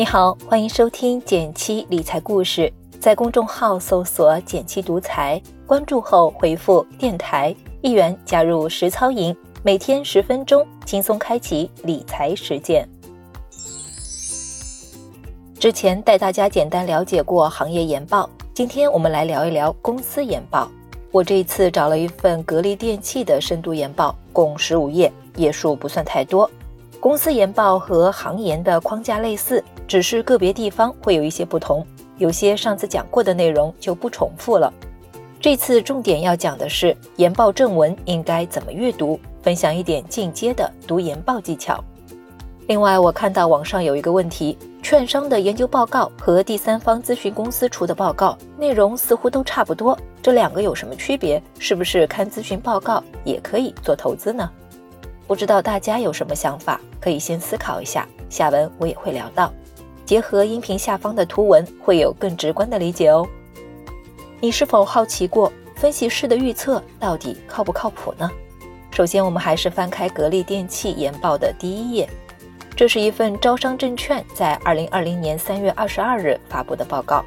你好，欢迎收听减七理财故事，在公众号搜索“减七独裁，关注后回复“电台”一元加入实操营，每天十分钟，轻松开启理财实践。之前带大家简单了解过行业研报，今天我们来聊一聊公司研报。我这一次找了一份格力电器的深度研报，共十五页，页数不算太多。公司研报和行研的框架类似，只是个别地方会有一些不同，有些上次讲过的内容就不重复了。这次重点要讲的是研报正文应该怎么阅读，分享一点进阶的读研报技巧。另外，我看到网上有一个问题：券商的研究报告和第三方咨询公司出的报告内容似乎都差不多，这两个有什么区别？是不是看咨询报告也可以做投资呢？不知道大家有什么想法，可以先思考一下。下文我也会聊到，结合音频下方的图文，会有更直观的理解哦。你是否好奇过，分析师的预测到底靠不靠谱呢？首先，我们还是翻开格力电器研报的第一页，这是一份招商证券在二零二零年三月二十二日发布的报告，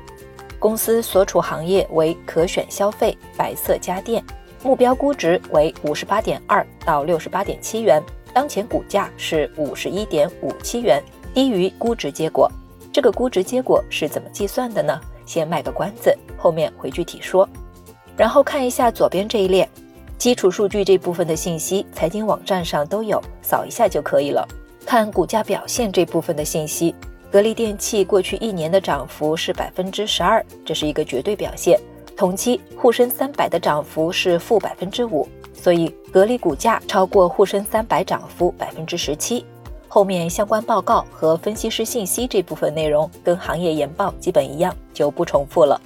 公司所处行业为可选消费、白色家电。目标估值为五十八点二到六十八点七元，当前股价是五十一点五七元，低于估值结果。这个估值结果是怎么计算的呢？先卖个关子，后面会具体说。然后看一下左边这一列，基础数据这部分的信息，财经网站上都有，扫一下就可以了。看股价表现这部分的信息，格力电器过去一年的涨幅是百分之十二，这是一个绝对表现。同期沪深三百的涨幅是负百分之五，所以格力股价超过沪深三百涨幅百分之十七。后面相关报告和分析师信息这部分内容跟行业研报基本一样，就不重复了。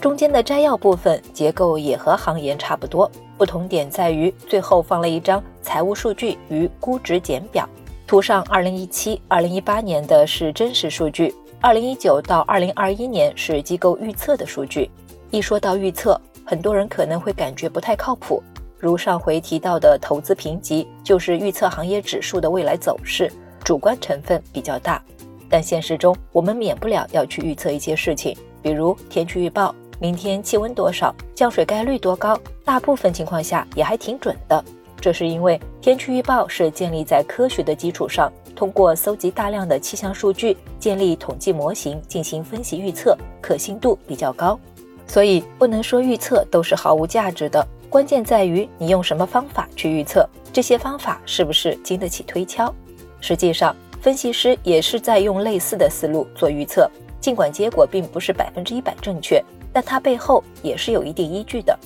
中间的摘要部分结构也和行研差不多，不同点在于最后放了一张财务数据与估值简表，图上二零一七、二零一八年的是真实数据，二零一九到二零二一年是机构预测的数据。一说到预测，很多人可能会感觉不太靠谱。如上回提到的投资评级，就是预测行业指数的未来走势，主观成分比较大。但现实中，我们免不了要去预测一些事情，比如天气预报，明天气温多少，降水概率多高，大部分情况下也还挺准的。这是因为天气预报是建立在科学的基础上，通过搜集大量的气象数据，建立统计模型进行分析预测，可信度比较高。所以不能说预测都是毫无价值的，关键在于你用什么方法去预测，这些方法是不是经得起推敲。实际上，分析师也是在用类似的思路做预测，尽管结果并不是百分之一百正确，但它背后也是有一定依据的。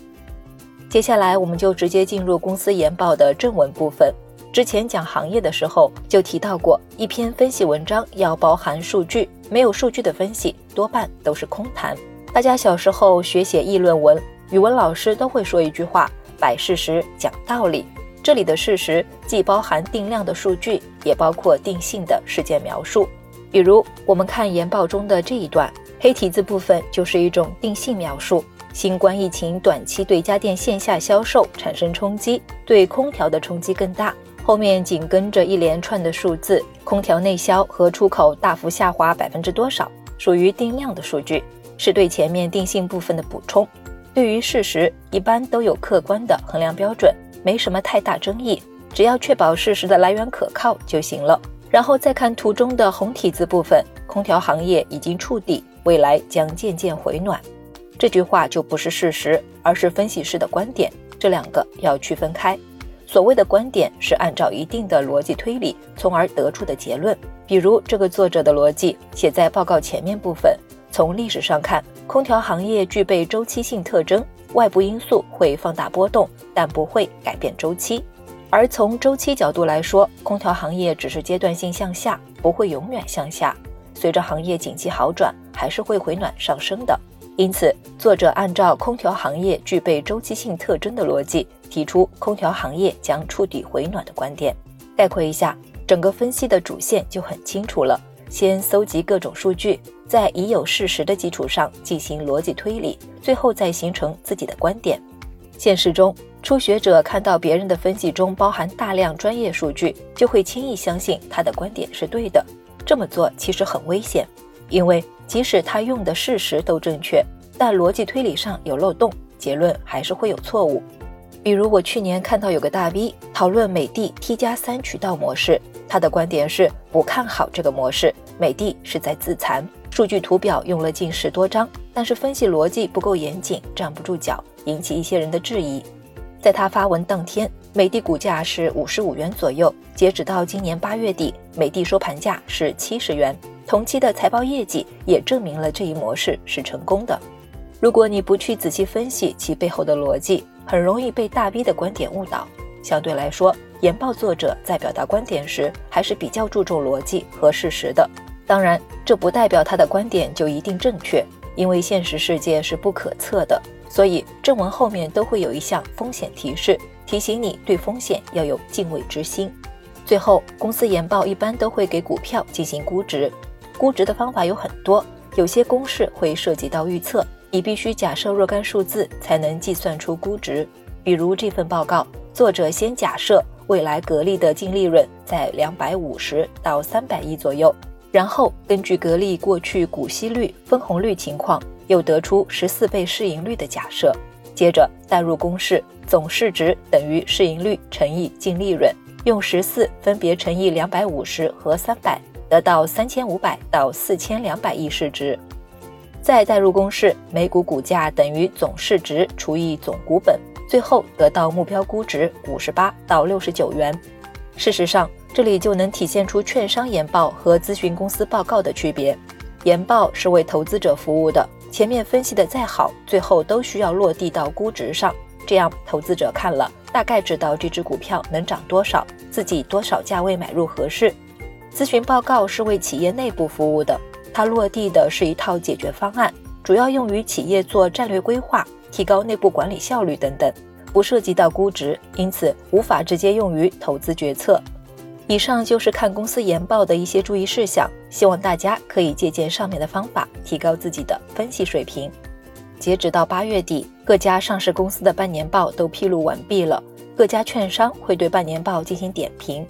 接下来，我们就直接进入公司研报的正文部分。之前讲行业的时候就提到过，一篇分析文章要包含数据，没有数据的分析多半都是空谈。大家小时候学写议论文，语文老师都会说一句话：“摆事实，讲道理。”这里的事实既包含定量的数据，也包括定性的事件描述。比如，我们看研报中的这一段，黑体字部分就是一种定性描述：新冠疫情短期对家电线下销售产生冲击，对空调的冲击更大。后面紧跟着一连串的数字：空调内销和出口大幅下滑百分之多少，属于定量的数据。是对前面定性部分的补充。对于事实，一般都有客观的衡量标准，没什么太大争议，只要确保事实的来源可靠就行了。然后再看图中的红体字部分，空调行业已经触底，未来将渐渐回暖。这句话就不是事实，而是分析师的观点，这两个要区分开。所谓的观点是按照一定的逻辑推理，从而得出的结论。比如这个作者的逻辑写在报告前面部分。从历史上看，空调行业具备周期性特征，外部因素会放大波动，但不会改变周期。而从周期角度来说，空调行业只是阶段性向下，不会永远向下。随着行业景气好转，还是会回暖上升的。因此，作者按照空调行业具备周期性特征的逻辑，提出空调行业将触底回暖的观点。概括一下，整个分析的主线就很清楚了。先搜集各种数据，在已有事实的基础上进行逻辑推理，最后再形成自己的观点。现实中，初学者看到别人的分析中包含大量专业数据，就会轻易相信他的观点是对的。这么做其实很危险。因为即使他用的事实都正确，但逻辑推理上有漏洞，结论还是会有错误。比如我去年看到有个大 V 讨论美的 T 加三渠道模式，他的观点是不看好这个模式，美的是在自残。数据图表用了近十多张，但是分析逻辑不够严谨，站不住脚，引起一些人的质疑。在他发文当天，美的股价是五十五元左右，截止到今年八月底，美的收盘价是七十元。同期的财报业绩也证明了这一模式是成功的。如果你不去仔细分析其背后的逻辑，很容易被大 V 的观点误导。相对来说，研报作者在表达观点时还是比较注重逻辑和事实的。当然，这不代表他的观点就一定正确，因为现实世界是不可测的。所以正文后面都会有一项风险提示，提醒你对风险要有敬畏之心。最后，公司研报一般都会给股票进行估值，估值的方法有很多，有些公式会涉及到预测。你必须假设若干数字才能计算出估值。比如这份报告，作者先假设未来格力的净利润在两百五十到三百亿左右，然后根据格力过去股息率、分红率情况，又得出十四倍市盈率的假设。接着代入公式，总市值等于市盈率乘以净利润，用十四分别乘以两百五十和三百，得到三千五百到四千两百亿市值。再代入公式，每股股价等于总市值除以总股本，最后得到目标估值五十八到六十九元。事实上，这里就能体现出券商研报和咨询公司报告的区别。研报是为投资者服务的，前面分析的再好，最后都需要落地到估值上，这样投资者看了大概知道这只股票能涨多少，自己多少价位买入合适。咨询报告是为企业内部服务的。它落地的是一套解决方案，主要用于企业做战略规划、提高内部管理效率等等，不涉及到估值，因此无法直接用于投资决策。以上就是看公司研报的一些注意事项，希望大家可以借鉴上面的方法，提高自己的分析水平。截止到八月底，各家上市公司的半年报都披露完毕了，各家券商会对半年报进行点评。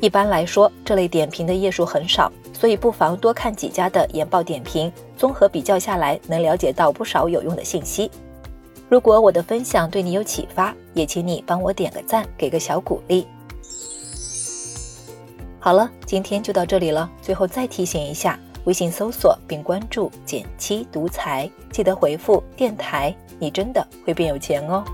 一般来说，这类点评的页数很少。所以不妨多看几家的研报点评，综合比较下来，能了解到不少有用的信息。如果我的分享对你有启发，也请你帮我点个赞，给个小鼓励。好了，今天就到这里了。最后再提醒一下，微信搜索并关注“减七独裁，记得回复“电台”，你真的会变有钱哦。